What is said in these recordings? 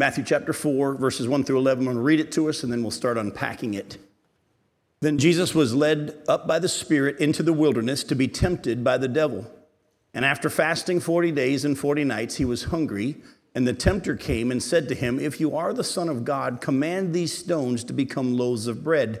Matthew chapter 4, verses 1 through 11. I'm going to read it to us and then we'll start unpacking it. Then Jesus was led up by the Spirit into the wilderness to be tempted by the devil. And after fasting 40 days and 40 nights, he was hungry. And the tempter came and said to him, If you are the Son of God, command these stones to become loaves of bread.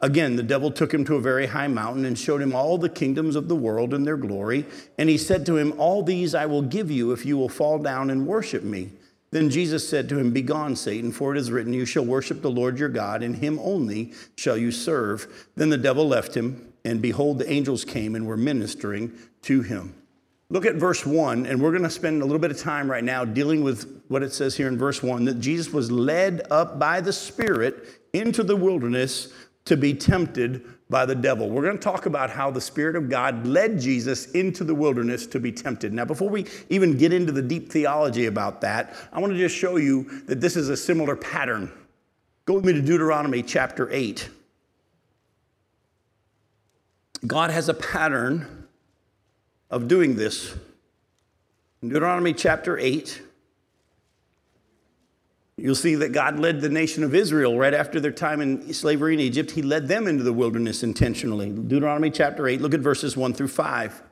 Again, the devil took him to a very high mountain and showed him all the kingdoms of the world and their glory. And he said to him, All these I will give you if you will fall down and worship me. Then Jesus said to him, Begone, Satan, for it is written, You shall worship the Lord your God, and him only shall you serve. Then the devil left him, and behold, the angels came and were ministering to him. Look at verse 1, and we're going to spend a little bit of time right now dealing with what it says here in verse 1 that Jesus was led up by the Spirit into the wilderness to be tempted by the devil. We're going to talk about how the Spirit of God led Jesus into the wilderness to be tempted. Now, before we even get into the deep theology about that, I want to just show you that this is a similar pattern. Go with me to Deuteronomy chapter 8. God has a pattern of doing this. In Deuteronomy chapter 8, You'll see that God led the nation of Israel right after their time in slavery in Egypt. He led them into the wilderness intentionally. Deuteronomy chapter 8, look at verses 1 through 5.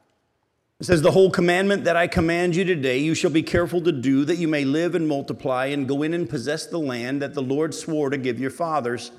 It says, The whole commandment that I command you today, you shall be careful to do, that you may live and multiply and go in and possess the land that the Lord swore to give your fathers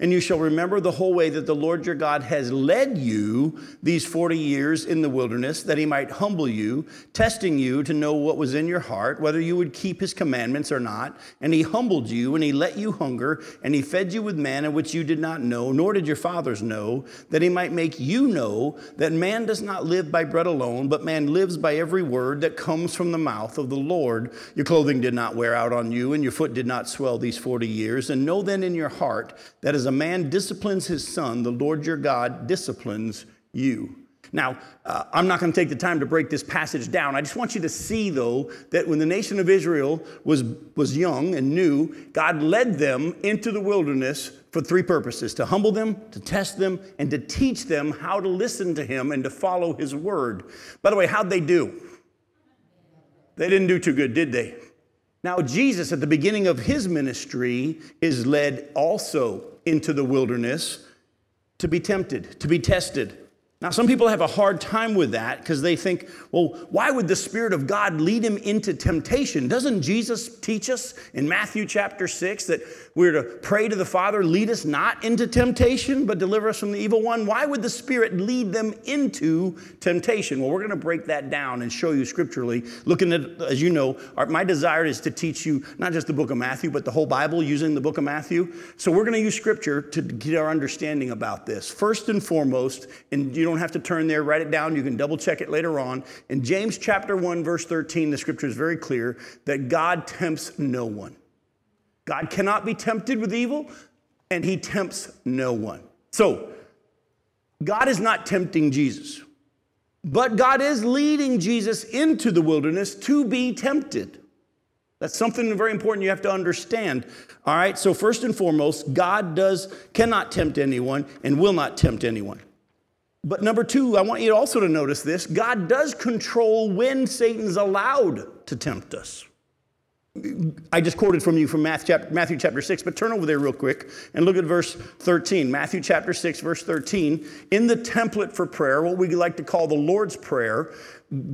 and you shall remember the whole way that the Lord your God has led you these 40 years in the wilderness, that he might humble you, testing you to know what was in your heart, whether you would keep his commandments or not. And he humbled you, and he let you hunger, and he fed you with manna which you did not know, nor did your fathers know, that he might make you know that man does not live by bread alone, but man lives by every word that comes from the mouth of the Lord. Your clothing did not wear out on you, and your foot did not swell these 40 years. And know then in your heart that as a man disciplines his son, the Lord your God disciplines you. Now, uh, I'm not going to take the time to break this passage down. I just want you to see, though, that when the nation of Israel was, was young and new, God led them into the wilderness for three purposes to humble them, to test them, and to teach them how to listen to Him and to follow His word. By the way, how'd they do? They didn't do too good, did they? Now, Jesus, at the beginning of his ministry, is led also into the wilderness to be tempted, to be tested. Now, some people have a hard time with that because they think, well, why would the Spirit of God lead him into temptation? Doesn't Jesus teach us in Matthew chapter 6 that we're to pray to the Father, lead us not into temptation, but deliver us from the evil one? Why would the Spirit lead them into temptation? Well, we're going to break that down and show you scripturally. Looking at, as you know, our, my desire is to teach you not just the book of Matthew, but the whole Bible using the book of Matthew. So we're going to use scripture to get our understanding about this. First and foremost, and you know, don't have to turn there, write it down. You can double check it later on. In James chapter 1, verse 13, the scripture is very clear that God tempts no one. God cannot be tempted with evil, and he tempts no one. So, God is not tempting Jesus, but God is leading Jesus into the wilderness to be tempted. That's something very important you have to understand. All right, so first and foremost, God does cannot tempt anyone and will not tempt anyone. But number two, I want you also to notice this God does control when Satan's allowed to tempt us. I just quoted from you from Matthew chapter 6, but turn over there real quick and look at verse 13. Matthew chapter 6, verse 13. In the template for prayer, what we like to call the Lord's Prayer,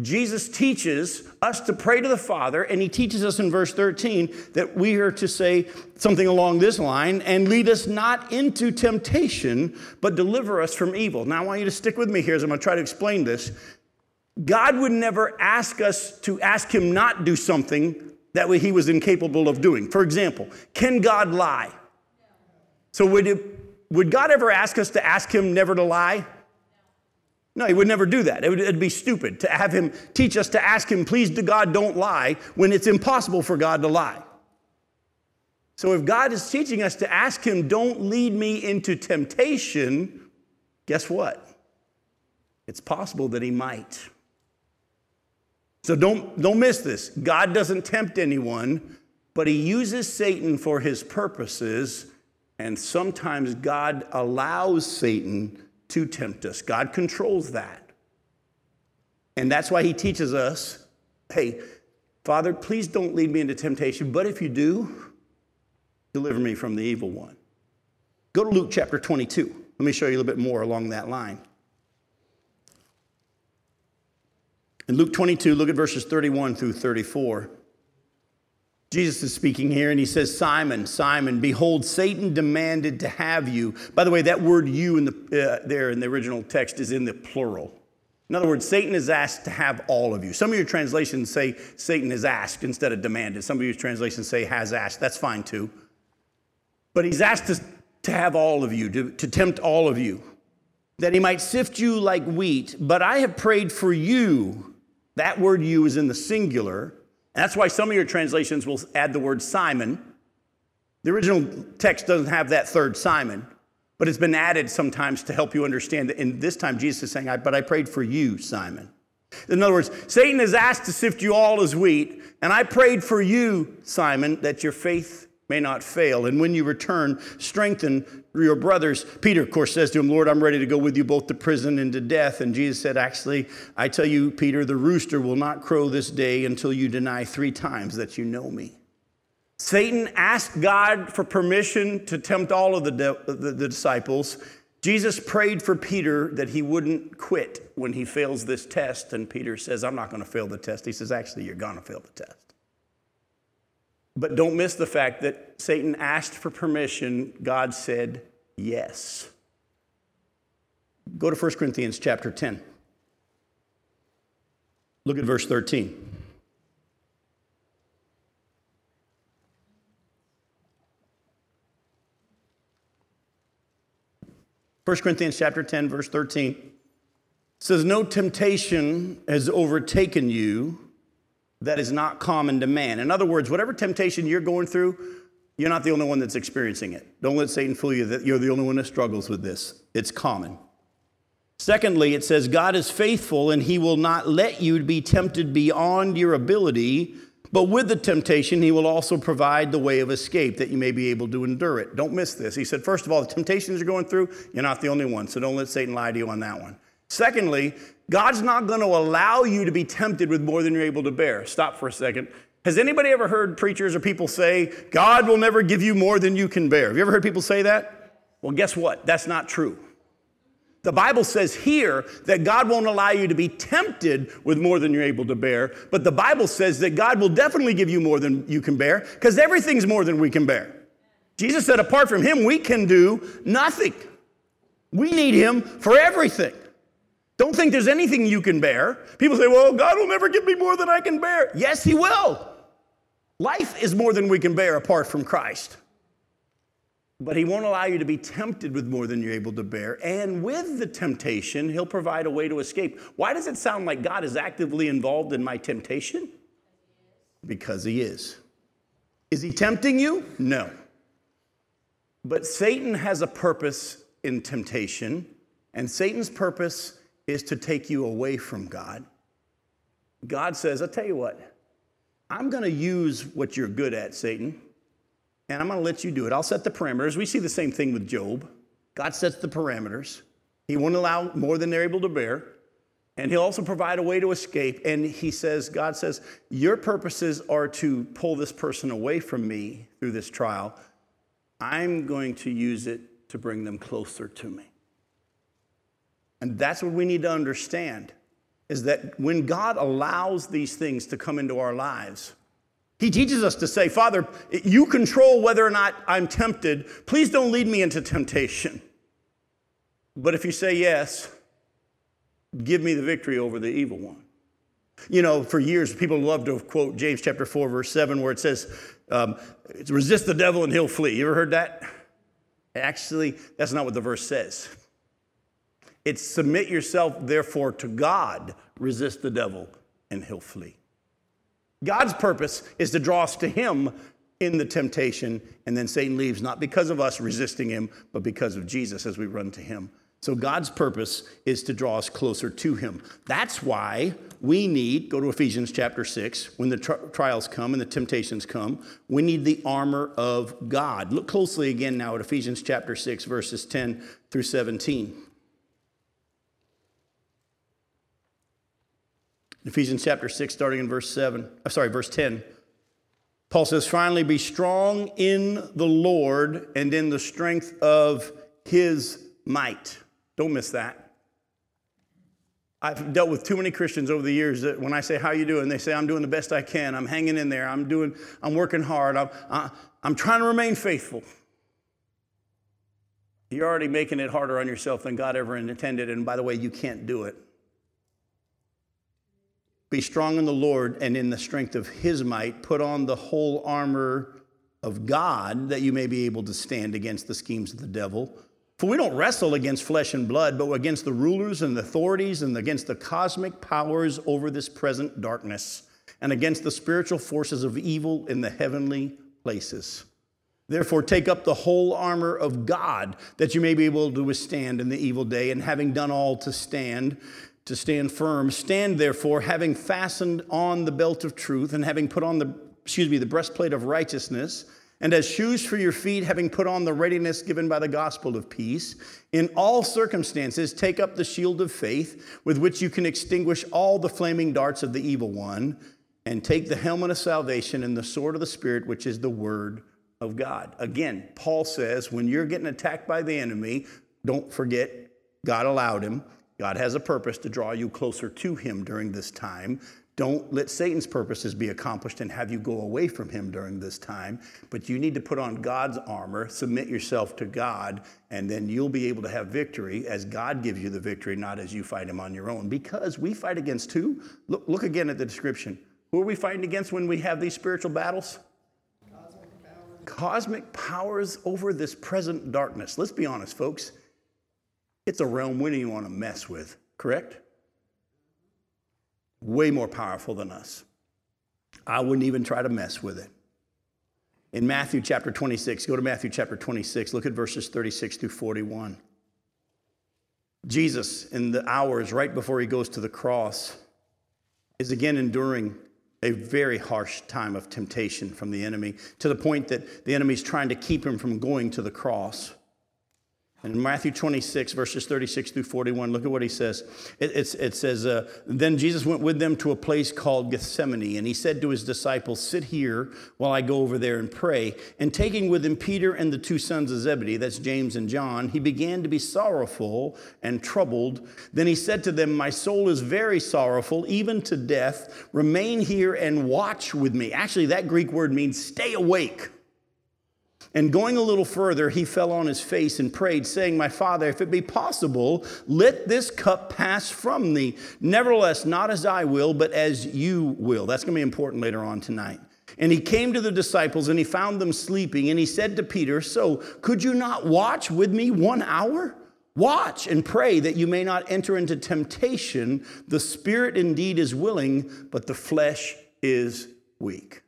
Jesus teaches us to pray to the Father, and he teaches us in verse 13 that we are to say something along this line and lead us not into temptation, but deliver us from evil. Now, I want you to stick with me here as I'm going to try to explain this. God would never ask us to ask him not do something that way he was incapable of doing. For example, can God lie? So, would, it, would God ever ask us to ask him never to lie? No, he would never do that. It would it'd be stupid to have him teach us to ask him, please to God, don't lie, when it's impossible for God to lie. So if God is teaching us to ask Him, don't lead me into temptation, guess what? It's possible that He might. So don't, don't miss this. God doesn't tempt anyone, but He uses Satan for His purposes, and sometimes God allows Satan to tempt us. God controls that. And that's why He teaches us hey, Father, please don't lead me into temptation, but if you do, Deliver me from the evil one. Go to Luke chapter 22. Let me show you a little bit more along that line. In Luke 22, look at verses 31 through 34. Jesus is speaking here and he says, Simon, Simon, behold, Satan demanded to have you. By the way, that word you in the, uh, there in the original text is in the plural. In other words, Satan is asked to have all of you. Some of your translations say Satan is asked instead of demanded. Some of your translations say has asked. That's fine too. But he's asked us to have all of you, to, to tempt all of you, that he might sift you like wheat. But I have prayed for you. That word you is in the singular. And that's why some of your translations will add the word Simon. The original text doesn't have that third Simon, but it's been added sometimes to help you understand that. And this time Jesus is saying, But I prayed for you, Simon. In other words, Satan has asked to sift you all as wheat, and I prayed for you, Simon, that your faith may not fail. And when you return, strengthen your brothers. Peter, of course, says to him, Lord, I'm ready to go with you both to prison and to death. And Jesus said, Actually, I tell you, Peter, the rooster will not crow this day until you deny three times that you know me. Satan asked God for permission to tempt all of the, the, the disciples. Jesus prayed for Peter that he wouldn't quit when he fails this test. And Peter says, I'm not going to fail the test. He says, Actually, you're going to fail the test. But don't miss the fact that Satan asked for permission, God said yes. Go to 1 Corinthians chapter 10. Look at verse 13. First Corinthians chapter 10, verse 13 says, No temptation has overtaken you that is not common to man. In other words, whatever temptation you're going through, you're not the only one that's experiencing it. Don't let Satan fool you that you're the only one that struggles with this. It's common. Secondly, it says, God is faithful and he will not let you be tempted beyond your ability, but with the temptation, he will also provide the way of escape that you may be able to endure it. Don't miss this. He said, first of all, the temptations you're going through, you're not the only one, so don't let Satan lie to you on that one. Secondly, God's not going to allow you to be tempted with more than you're able to bear. Stop for a second. Has anybody ever heard preachers or people say, God will never give you more than you can bear? Have you ever heard people say that? Well, guess what? That's not true. The Bible says here that God won't allow you to be tempted with more than you're able to bear, but the Bible says that God will definitely give you more than you can bear because everything's more than we can bear. Jesus said, apart from Him, we can do nothing. We need Him for everything. Don't think there's anything you can bear. People say, well, God will never give me more than I can bear. Yes, He will. Life is more than we can bear apart from Christ. But He won't allow you to be tempted with more than you're able to bear. And with the temptation, He'll provide a way to escape. Why does it sound like God is actively involved in my temptation? Because He is. Is He tempting you? No. But Satan has a purpose in temptation, and Satan's purpose is to take you away from God. God says, I'll tell you what, I'm going to use what you're good at, Satan, and I'm going to let you do it. I'll set the parameters. We see the same thing with Job. God sets the parameters. He won't allow more than they're able to bear. And he'll also provide a way to escape. And he says, God says, Your purposes are to pull this person away from me through this trial. I'm going to use it to bring them closer to me. And that's what we need to understand is that when God allows these things to come into our lives, He teaches us to say, Father, you control whether or not I'm tempted. Please don't lead me into temptation. But if you say yes, give me the victory over the evil one. You know, for years, people love to quote James chapter 4, verse 7, where it says, um, resist the devil and he'll flee. You ever heard that? Actually, that's not what the verse says. It's submit yourself, therefore, to God, resist the devil, and he'll flee. God's purpose is to draw us to Him, in the temptation, and then Satan leaves, not because of us resisting him, but because of Jesus as we run to him. So God's purpose is to draw us closer to him. That's why we need, go to Ephesians chapter 6, when the tri- trials come and the temptations come, we need the armor of God. Look closely again now at Ephesians chapter 6, verses 10 through 17. Ephesians chapter 6, starting in verse 7, I'm uh, sorry, verse 10. Paul says, finally, be strong in the Lord and in the strength of his might. Don't miss that. I've dealt with too many Christians over the years that when I say, How you doing? They say, I'm doing the best I can. I'm hanging in there. I'm doing, I'm working hard. I'm, I, I'm trying to remain faithful. You're already making it harder on yourself than God ever intended. And by the way, you can't do it. Be strong in the Lord and in the strength of his might. Put on the whole armor of God that you may be able to stand against the schemes of the devil. For we don't wrestle against flesh and blood, but against the rulers and the authorities and against the cosmic powers over this present darkness and against the spiritual forces of evil in the heavenly places. Therefore, take up the whole armor of God that you may be able to withstand in the evil day, and having done all to stand, to stand firm. Stand therefore, having fastened on the belt of truth, and having put on the, excuse me, the breastplate of righteousness, and as shoes for your feet, having put on the readiness given by the gospel of peace. In all circumstances, take up the shield of faith, with which you can extinguish all the flaming darts of the evil one, and take the helmet of salvation and the sword of the Spirit, which is the word of God. Again, Paul says, when you're getting attacked by the enemy, don't forget God allowed him. God has a purpose to draw you closer to Him during this time. Don't let Satan's purposes be accomplished and have you go away from Him during this time. But you need to put on God's armor, submit yourself to God, and then you'll be able to have victory as God gives you the victory, not as you fight Him on your own. Because we fight against who? Look, look again at the description. Who are we fighting against when we have these spiritual battles? Cosmic powers. Cosmic powers over this present darkness. Let's be honest, folks. It's a realm we don't even want to mess with, correct? Way more powerful than us. I wouldn't even try to mess with it. In Matthew chapter 26, go to Matthew chapter 26, look at verses 36 through 41. Jesus, in the hours right before he goes to the cross, is again enduring a very harsh time of temptation from the enemy to the point that the enemy is trying to keep him from going to the cross. In Matthew 26, verses 36 through 41, look at what he says. It, it says, uh, Then Jesus went with them to a place called Gethsemane, and he said to his disciples, Sit here while I go over there and pray. And taking with him Peter and the two sons of Zebedee, that's James and John, he began to be sorrowful and troubled. Then he said to them, My soul is very sorrowful, even to death. Remain here and watch with me. Actually, that Greek word means stay awake. And going a little further, he fell on his face and prayed, saying, My father, if it be possible, let this cup pass from thee. Nevertheless, not as I will, but as you will. That's going to be important later on tonight. And he came to the disciples and he found them sleeping. And he said to Peter, So could you not watch with me one hour? Watch and pray that you may not enter into temptation. The spirit indeed is willing, but the flesh is weak.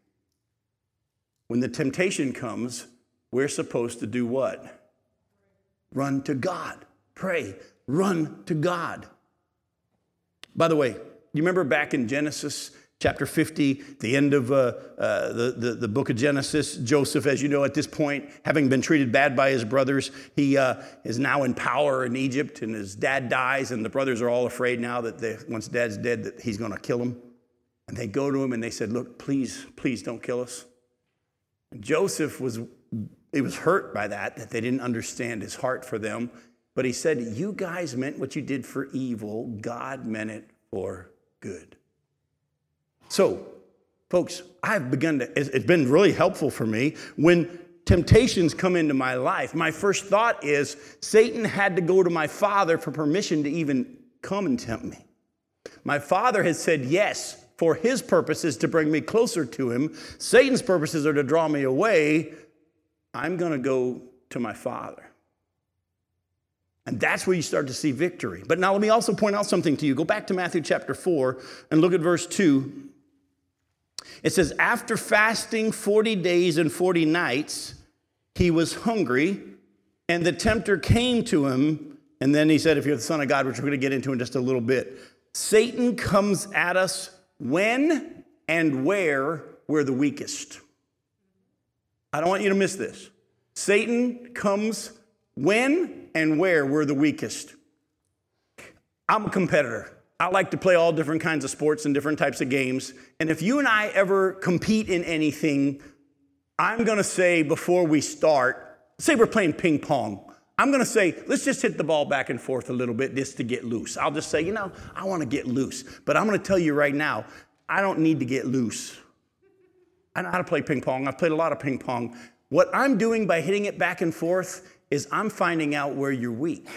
When the temptation comes, we're supposed to do what? Run to God. Pray. Run to God. By the way, you remember back in Genesis chapter 50, the end of uh, uh, the, the, the, book of Genesis, Joseph, as you know, at this point, having been treated bad by his brothers, he uh, is now in power in Egypt, and his dad dies, and the brothers are all afraid now that they, once dad's dead, that he's going to kill him. And they go to him and they said, Look, please, please don't kill us. And Joseph was he was hurt by that, that they didn't understand his heart for them. But he said, You guys meant what you did for evil, God meant it for good. So, folks, I've begun to, it's been really helpful for me. When temptations come into my life, my first thought is Satan had to go to my father for permission to even come and tempt me. My father has said yes for his purposes to bring me closer to him. Satan's purposes are to draw me away I'm going to go to my Father. And that's where you start to see victory. But now let me also point out something to you. Go back to Matthew chapter 4 and look at verse 2. It says, After fasting 40 days and 40 nights, he was hungry, and the tempter came to him. And then he said, If you're the Son of God, which we're going to get into in just a little bit, Satan comes at us when and where we're the weakest. I don't want you to miss this. Satan comes when and where we're the weakest. I'm a competitor. I like to play all different kinds of sports and different types of games. And if you and I ever compete in anything, I'm going to say before we start, say we're playing ping pong. I'm going to say, let's just hit the ball back and forth a little bit just to get loose. I'll just say, you know, I want to get loose. But I'm going to tell you right now, I don't need to get loose. I know how to play ping pong. I've played a lot of ping pong. What I'm doing by hitting it back and forth is I'm finding out where you're weak.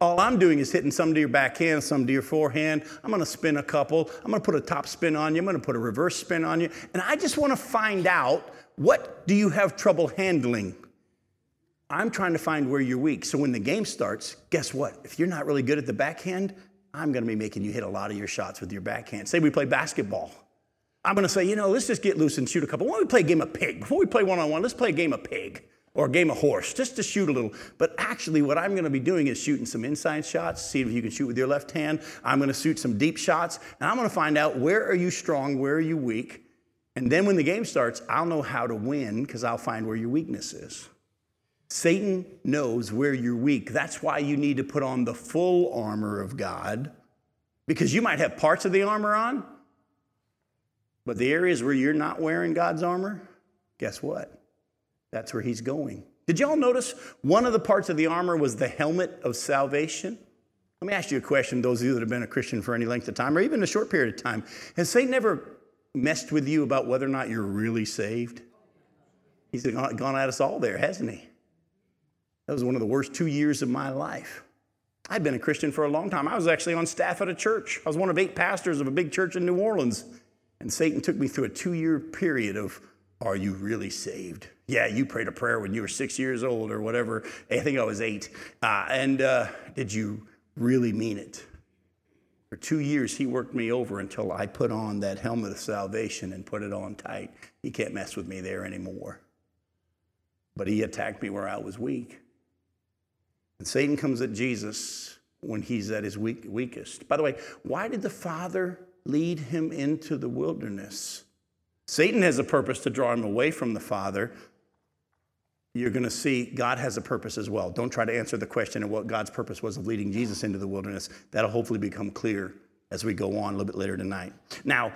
All I'm doing is hitting some to your backhand, some to your forehand. I'm going to spin a couple. I'm going to put a top spin on you. I'm going to put a reverse spin on you. And I just want to find out what do you have trouble handling? I'm trying to find where you're weak. So when the game starts, guess what? If you're not really good at the backhand, I'm going to be making you hit a lot of your shots with your backhand. Say we play basketball. I'm going to say, you know, let's just get loose and shoot a couple. Why don't we play a game of pig? Before we play one on one, let's play a game of pig or a game of horse, just to shoot a little. But actually, what I'm going to be doing is shooting some inside shots, see if you can shoot with your left hand. I'm going to shoot some deep shots, and I'm going to find out where are you strong, where are you weak. And then when the game starts, I'll know how to win because I'll find where your weakness is. Satan knows where you're weak. That's why you need to put on the full armor of God because you might have parts of the armor on, but the areas where you're not wearing God's armor, guess what? That's where he's going. Did y'all notice one of the parts of the armor was the helmet of salvation? Let me ask you a question, those of you that have been a Christian for any length of time, or even a short period of time. Has Satan ever messed with you about whether or not you're really saved? He's gone at us all there, hasn't he? That was one of the worst two years of my life. I'd been a Christian for a long time. I was actually on staff at a church. I was one of eight pastors of a big church in New Orleans. And Satan took me through a two year period of, Are you really saved? Yeah, you prayed a prayer when you were six years old or whatever. I think I was eight. Uh, and uh, did you really mean it? For two years, he worked me over until I put on that helmet of salvation and put it on tight. He can't mess with me there anymore. But he attacked me where I was weak. And Satan comes at Jesus when he's at his weak, weakest. By the way, why did the Father lead him into the wilderness? Satan has a purpose to draw him away from the Father, you're going to see God has a purpose as well. Don't try to answer the question of what God's purpose was of leading Jesus into the wilderness. That'll hopefully become clear as we go on a little bit later tonight. Now,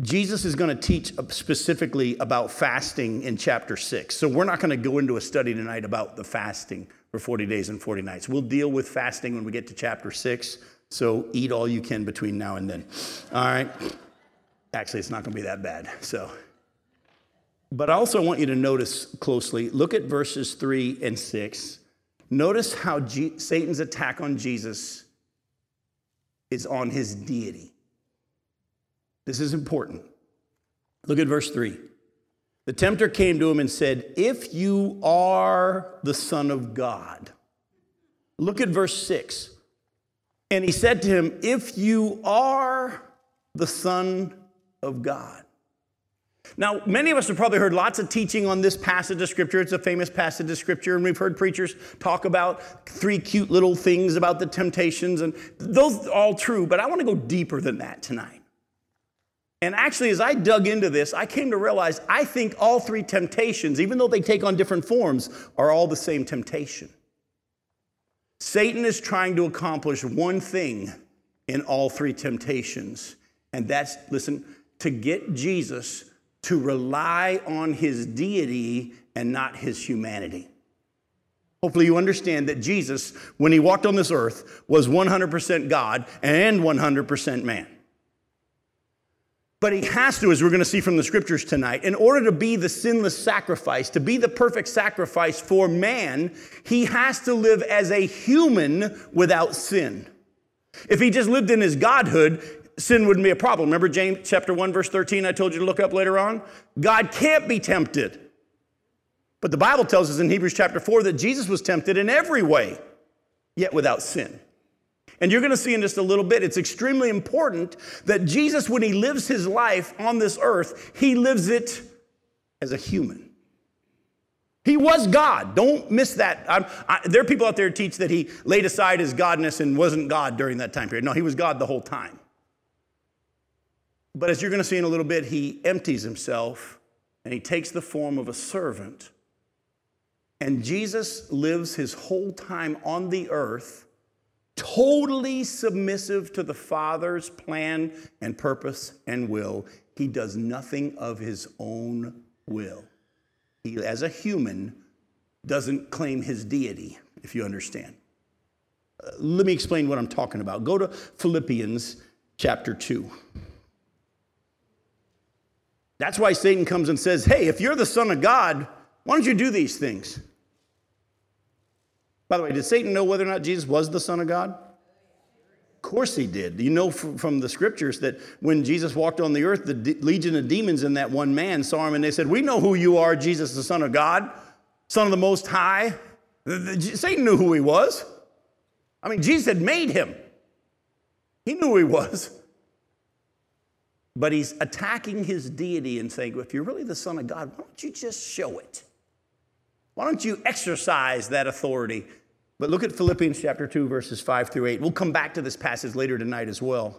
Jesus is going to teach specifically about fasting in chapter six. So we're not going to go into a study tonight about the fasting for 40 days and 40 nights. We'll deal with fasting when we get to chapter six. So eat all you can between now and then. All right. Actually, it's not going to be that bad. So but I also want you to notice closely look at verses 3 and 6. Notice how G- Satan's attack on Jesus is on his deity. This is important. Look at verse 3. The tempter came to him and said, If you are the Son of God. Look at verse 6. And he said to him, If you are the Son of God. Now, many of us have probably heard lots of teaching on this passage of Scripture. It's a famous passage of Scripture, and we've heard preachers talk about three cute little things about the temptations, and those are all true, but I want to go deeper than that tonight. And actually, as I dug into this, I came to realize I think all three temptations, even though they take on different forms, are all the same temptation. Satan is trying to accomplish one thing in all three temptations, and that's, listen, to get Jesus to rely on his deity and not his humanity. Hopefully, you understand that Jesus, when he walked on this earth, was 100% God and 100% man. But he has to, as we're going to see from the scriptures tonight, in order to be the sinless sacrifice, to be the perfect sacrifice for man, he has to live as a human without sin. If he just lived in his godhood, sin wouldn't be a problem. Remember James chapter 1 verse 13 I told you to look up later on? God can't be tempted. But the Bible tells us in Hebrews chapter 4 that Jesus was tempted in every way, yet without sin. And you're going to see in just a little bit, it's extremely important that Jesus, when he lives his life on this earth, he lives it as a human. He was God. Don't miss that. I, there are people out there who teach that he laid aside his godness and wasn't God during that time period. No, he was God the whole time. But as you're going to see in a little bit, he empties himself and he takes the form of a servant. And Jesus lives his whole time on the earth totally submissive to the Father's plan and purpose and will. He does nothing of his own will. He, as a human, doesn't claim his deity, if you understand. Uh, let me explain what I'm talking about. Go to Philippians chapter 2. That's why Satan comes and says, Hey, if you're the Son of God, why don't you do these things? By the way, did Satan know whether or not Jesus was the Son of God? Of course he did. You know from the scriptures that when Jesus walked on the earth, the legion of demons in that one man saw him and they said, We know who you are, Jesus, the Son of God, Son of the Most High. Satan knew who he was. I mean, Jesus had made him, he knew who he was. But he's attacking his deity and saying, well, If you're really the Son of God, why don't you just show it? Why don't you exercise that authority? But look at Philippians chapter 2, verses 5 through 8. We'll come back to this passage later tonight as well.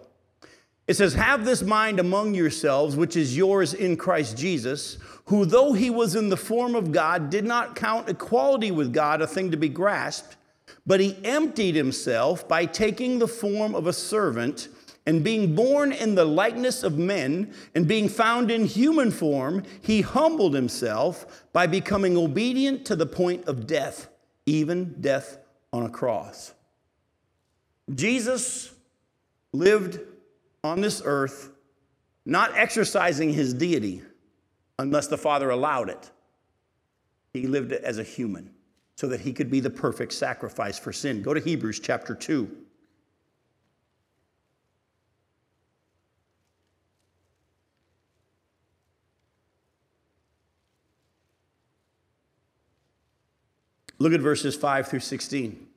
It says, Have this mind among yourselves, which is yours in Christ Jesus, who, though he was in the form of God, did not count equality with God a thing to be grasped, but he emptied himself by taking the form of a servant and being born in the likeness of men, and being found in human form, he humbled himself by becoming obedient to the point of death, even death on a cross. Jesus lived on this earth not exercising his deity unless the Father allowed it. He lived as a human so that he could be the perfect sacrifice for sin. Go to Hebrews chapter 2. Look at verses 5 through 16.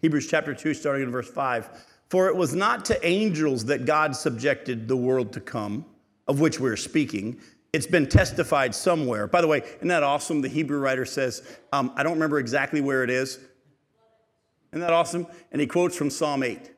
Hebrews chapter 2, starting in verse 5. For it was not to angels that God subjected the world to come, of which we're speaking. It's been testified somewhere. By the way, isn't that awesome? The Hebrew writer says, um, I don't remember exactly where it is. Isn't that awesome? And he quotes from Psalm 8.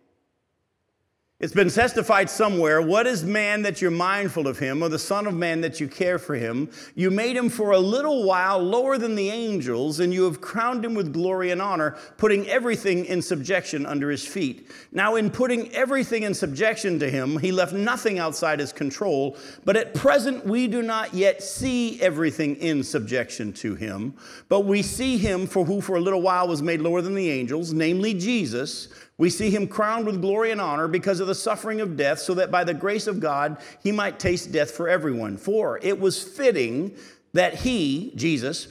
It's been testified somewhere what is man that you're mindful of him, or the Son of Man that you care for him? You made him for a little while lower than the angels, and you have crowned him with glory and honor, putting everything in subjection under his feet. Now, in putting everything in subjection to him, he left nothing outside his control, but at present we do not yet see everything in subjection to him, but we see him for who for a little while was made lower than the angels, namely Jesus we see him crowned with glory and honor because of the suffering of death, so that by the grace of God he might taste death for everyone. For it was fitting that he, Jesus,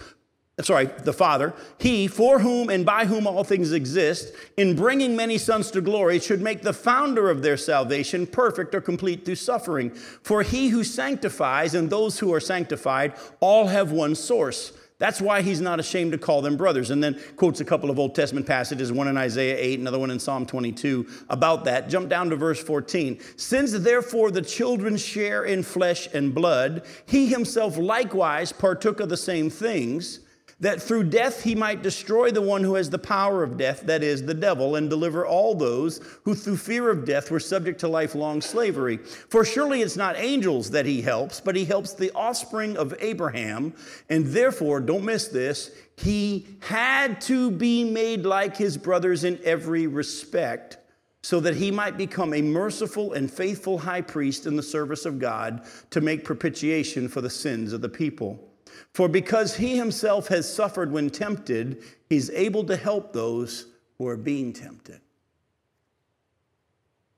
sorry, the Father, he, for whom and by whom all things exist, in bringing many sons to glory, should make the founder of their salvation perfect or complete through suffering. For he who sanctifies and those who are sanctified all have one source. That's why he's not ashamed to call them brothers. And then quotes a couple of Old Testament passages, one in Isaiah 8, another one in Psalm 22 about that. Jump down to verse 14. Since therefore the children share in flesh and blood, he himself likewise partook of the same things that through death he might destroy the one who has the power of death, that is, the devil, and deliver all those who through fear of death were subject to lifelong slavery. For surely it's not angels that he helps, but he helps the offspring of Abraham. And therefore, don't miss this, he had to be made like his brothers in every respect so that he might become a merciful and faithful high priest in the service of God to make propitiation for the sins of the people. For because he himself has suffered when tempted, he's able to help those who are being tempted.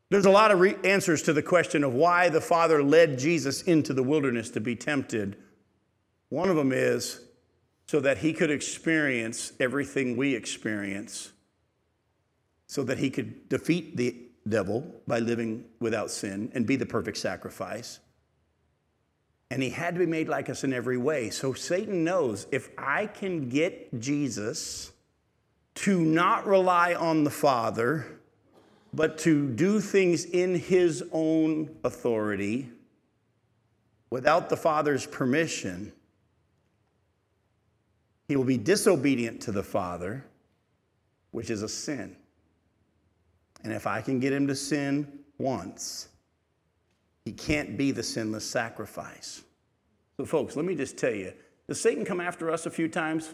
There's a lot of re- answers to the question of why the Father led Jesus into the wilderness to be tempted. One of them is so that he could experience everything we experience, so that he could defeat the devil by living without sin and be the perfect sacrifice and he had to be made like us in every way. So Satan knows if I can get Jesus to not rely on the Father, but to do things in his own authority without the Father's permission, he will be disobedient to the Father, which is a sin. And if I can get him to sin once, he can't be the sinless sacrifice. So, folks, let me just tell you does Satan come after us a few times?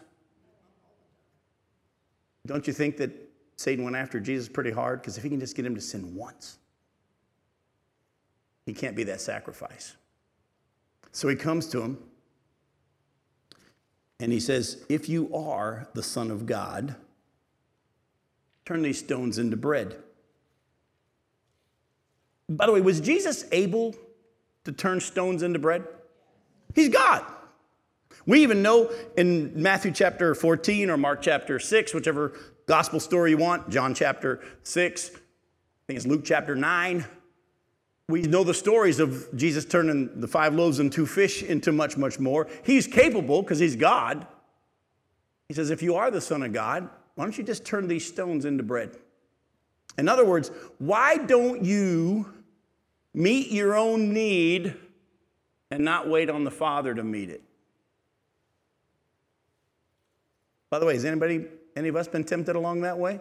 Don't you think that Satan went after Jesus pretty hard? Because if he can just get him to sin once, he can't be that sacrifice. So he comes to him and he says, If you are the Son of God, turn these stones into bread. By the way, was Jesus able to turn stones into bread? He's God. We even know in Matthew chapter 14 or Mark chapter 6, whichever gospel story you want, John chapter 6, I think it's Luke chapter 9. We know the stories of Jesus turning the five loaves and two fish into much, much more. He's capable because he's God. He says, If you are the Son of God, why don't you just turn these stones into bread? In other words, why don't you meet your own need and not wait on the Father to meet it? By the way, has anybody, any of us been tempted along that way?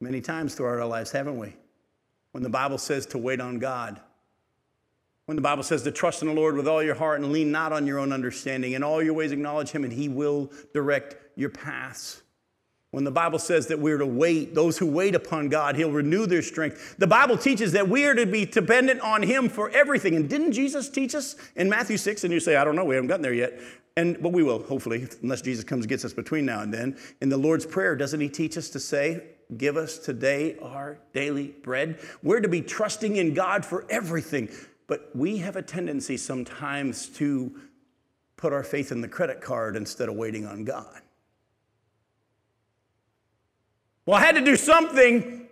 Many times throughout our lives, haven't we? When the Bible says to wait on God, when the Bible says to trust in the Lord with all your heart and lean not on your own understanding, in all your ways acknowledge Him and He will direct your paths. When the Bible says that we're to wait, those who wait upon God, He'll renew their strength. The Bible teaches that we are to be dependent on Him for everything. And didn't Jesus teach us in Matthew 6? And you say, I don't know, we haven't gotten there yet. And but we will, hopefully, unless Jesus comes and gets us between now and then. In the Lord's Prayer, doesn't He teach us to say, Give us today our daily bread? We're to be trusting in God for everything. But we have a tendency sometimes to put our faith in the credit card instead of waiting on God. Well, I had to do something.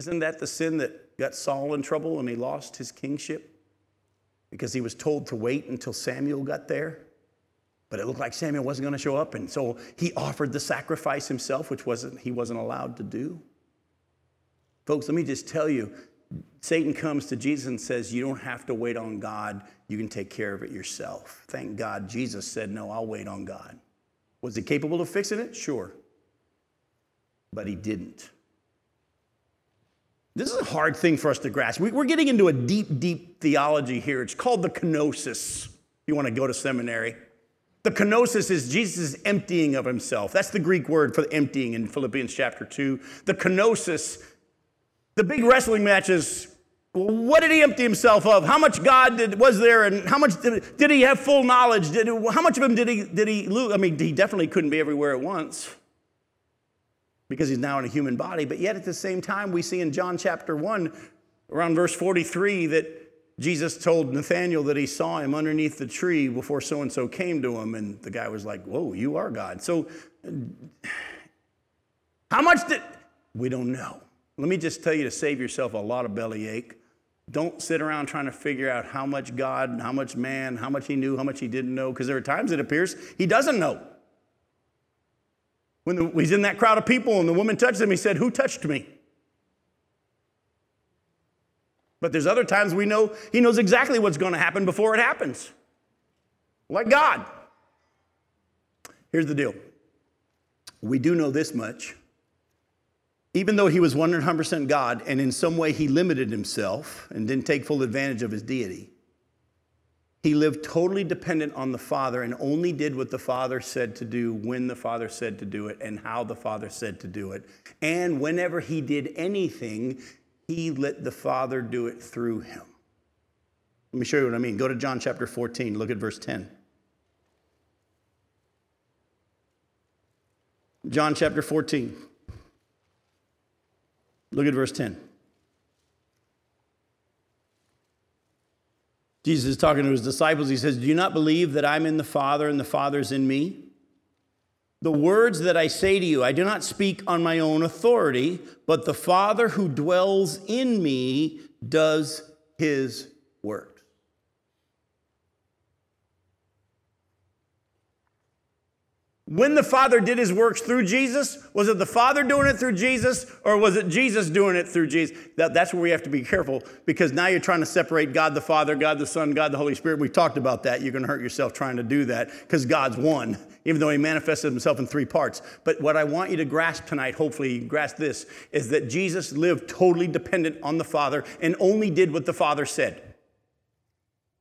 Isn't that the sin that got Saul in trouble and he lost his kingship? Because he was told to wait until Samuel got there. But it looked like Samuel wasn't going to show up, and so he offered the sacrifice himself, which wasn't, he wasn't allowed to do. Folks, let me just tell you Satan comes to Jesus and says, You don't have to wait on God, you can take care of it yourself. Thank God Jesus said, No, I'll wait on God. Was he capable of fixing it? Sure. But he didn't. This is a hard thing for us to grasp. We're getting into a deep, deep theology here. It's called the kenosis. If you want to go to seminary. The kenosis is Jesus' emptying of himself. That's the Greek word for emptying in Philippians chapter 2. The kenosis, the big wrestling matches, what did he empty himself of? How much God did, was there and how much did, did he have full knowledge? Did, how much of him did he, did he lose? I mean, he definitely couldn't be everywhere at once because he's now in a human body. But yet at the same time, we see in John chapter 1, around verse 43, that Jesus told Nathanael that he saw him underneath the tree before so and so came to him, and the guy was like, Whoa, you are God. So, how much did we don't know? Let me just tell you to save yourself a lot of bellyache. Don't sit around trying to figure out how much God, how much man, how much he knew, how much he didn't know, because there are times it appears he doesn't know. When the, he's in that crowd of people and the woman touched him, he said, Who touched me? But there's other times we know he knows exactly what's going to happen before it happens. Like God. Here's the deal we do know this much. Even though he was 100% God and in some way he limited himself and didn't take full advantage of his deity, he lived totally dependent on the Father and only did what the Father said to do when the Father said to do it and how the Father said to do it. And whenever he did anything, he let the Father do it through him. Let me show you what I mean. Go to John chapter 14, look at verse 10. John chapter 14. Look at verse 10. Jesus is talking to his disciples. He says, Do you not believe that I'm in the Father and the Father's in me? The words that I say to you, I do not speak on my own authority, but the Father who dwells in me does his works. When the Father did his works through Jesus, was it the Father doing it through Jesus or was it Jesus doing it through Jesus? That, that's where we have to be careful because now you're trying to separate God the Father, God the Son, God the Holy Spirit. We talked about that. You're going to hurt yourself trying to do that because God's one, even though he manifested himself in three parts. But what I want you to grasp tonight, hopefully, grasp this, is that Jesus lived totally dependent on the Father and only did what the Father said.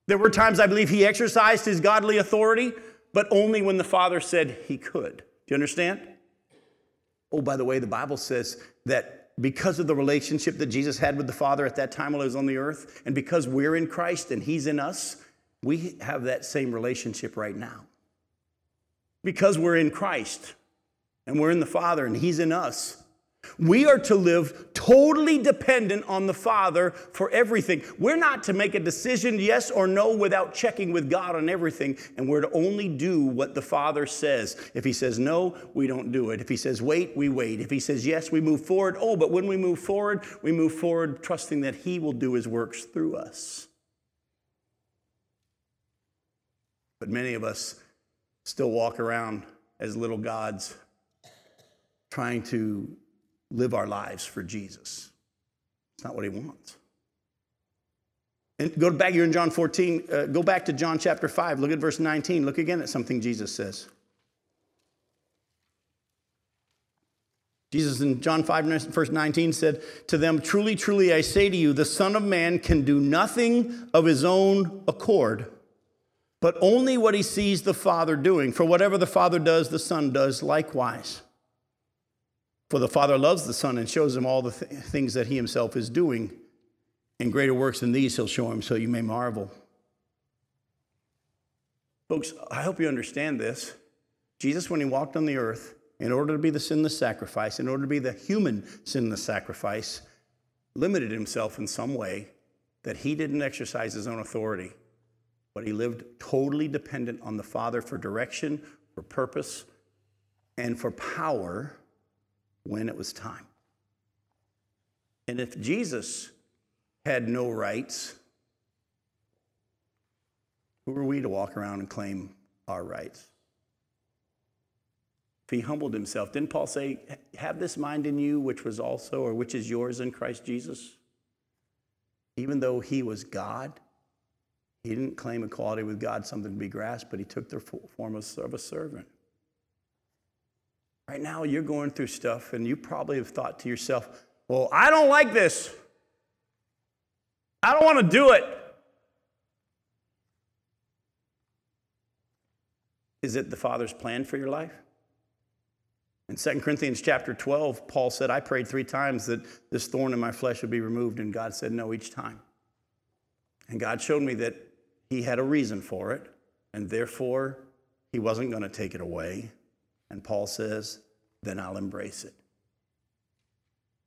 There were times I believe he exercised his godly authority, but only when the Father said he could. Do you understand? Oh, by the way, the Bible says that because of the relationship that Jesus had with the Father at that time while he was on the earth, and because we're in Christ and he's in us, we have that same relationship right now. Because we're in Christ and we're in the Father and he's in us, we are to live totally dependent on the Father for everything. We're not to make a decision, yes or no, without checking with God on everything. And we're to only do what the Father says. If He says no, we don't do it. If He says wait, we wait. If He says yes, we move forward. Oh, but when we move forward, we move forward trusting that He will do His works through us. But many of us still walk around as little gods trying to live our lives for Jesus. It's not what he wants. And go back, you're in John 14, uh, go back to John chapter 5. Look at verse 19. Look again at something Jesus says. Jesus in John 5, verse 19 said to them, Truly, truly, I say to you, the Son of Man can do nothing of his own accord, but only what he sees the Father doing. For whatever the Father does, the Son does likewise. For the Father loves the Son and shows him all the th- things that he himself is doing. And greater works than these he'll show him so you may marvel. Folks, I hope you understand this. Jesus, when he walked on the earth, in order to be the sinless sacrifice, in order to be the human sinless sacrifice, limited himself in some way that he didn't exercise his own authority, but he lived totally dependent on the Father for direction, for purpose, and for power when it was time. And if Jesus had no rights, who are we to walk around and claim our rights? If he humbled himself, didn't Paul say, Have this mind in you, which was also, or which is yours in Christ Jesus? Even though he was God, he didn't claim equality with God something to be grasped, but he took the form of a servant. Right now, you're going through stuff, and you probably have thought to yourself, well, I don't like this. I don't want to do it. Is it the Father's plan for your life? In 2 Corinthians chapter 12, Paul said, I prayed three times that this thorn in my flesh would be removed, and God said no each time. And God showed me that He had a reason for it, and therefore He wasn't going to take it away. And Paul says, then I'll embrace it.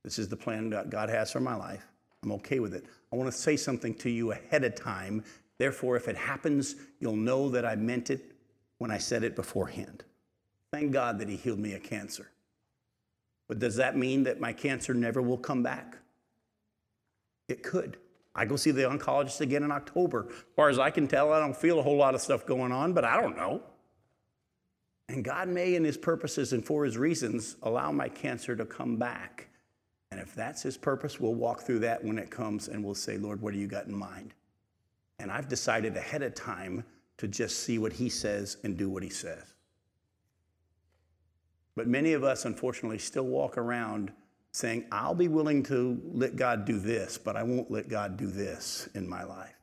This is the plan God has for my life. I'm okay with it. I want to say something to you ahead of time. Therefore, if it happens, you'll know that I meant it when I said it beforehand. Thank God that He healed me of cancer. But does that mean that my cancer never will come back? It could. I go see the oncologist again in October. As far as I can tell, I don't feel a whole lot of stuff going on, but I don't know. And God may, in His purposes and for His reasons, allow my cancer to come back. And if that's His purpose, we'll walk through that when it comes and we'll say, Lord, what do you got in mind? And I've decided ahead of time to just see what He says and do what He says. But many of us, unfortunately, still walk around saying, I'll be willing to let God do this, but I won't let God do this in my life.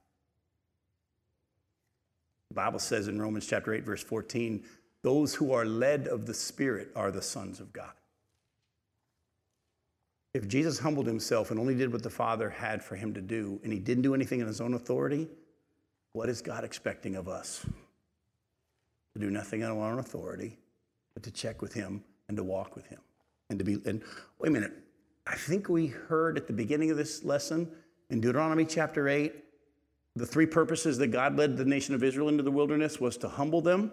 The Bible says in Romans chapter 8, verse 14, those who are led of the Spirit are the sons of God. If Jesus humbled himself and only did what the Father had for him to do, and he didn't do anything in his own authority, what is God expecting of us? To do nothing in our own authority, but to check with him and to walk with him. And to be, and wait a minute, I think we heard at the beginning of this lesson in Deuteronomy chapter 8, the three purposes that God led the nation of Israel into the wilderness was to humble them,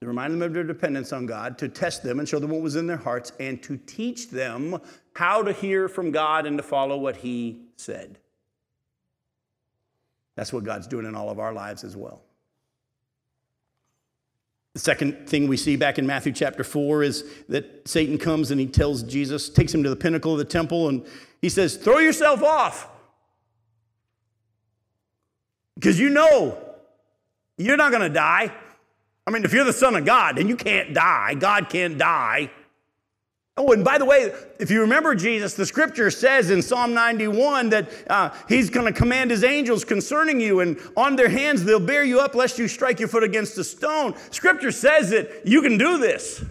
to remind them of their dependence on God, to test them and show them what was in their hearts, and to teach them how to hear from God and to follow what He said. That's what God's doing in all of our lives as well. The second thing we see back in Matthew chapter 4 is that Satan comes and he tells Jesus, takes him to the pinnacle of the temple, and he says, Throw yourself off. Because you know you're not going to die. I mean, if you're the Son of God, then you can't die. God can't die. Oh, and by the way, if you remember Jesus, the scripture says in Psalm 91 that uh, he's going to command his angels concerning you, and on their hands they'll bear you up lest you strike your foot against a stone. Scripture says that you can do this.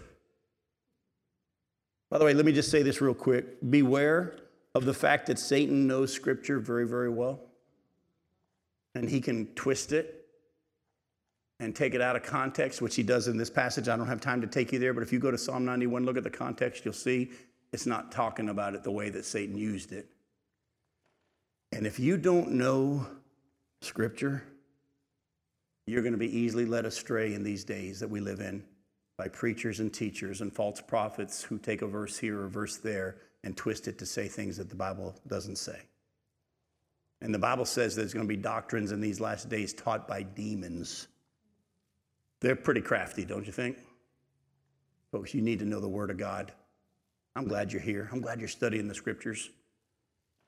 By the way, let me just say this real quick. Beware of the fact that Satan knows scripture very, very well, and he can twist it and take it out of context, which he does in this passage. I don't have time to take you there, but if you go to Psalm 91, look at the context, you'll see it's not talking about it the way that Satan used it. And if you don't know Scripture, you're going to be easily led astray in these days that we live in by preachers and teachers and false prophets who take a verse here or a verse there and twist it to say things that the Bible doesn't say. And the Bible says there's going to be doctrines in these last days taught by demons they're pretty crafty, don't you think? Folks, you need to know the Word of God. I'm glad you're here. I'm glad you're studying the Scriptures.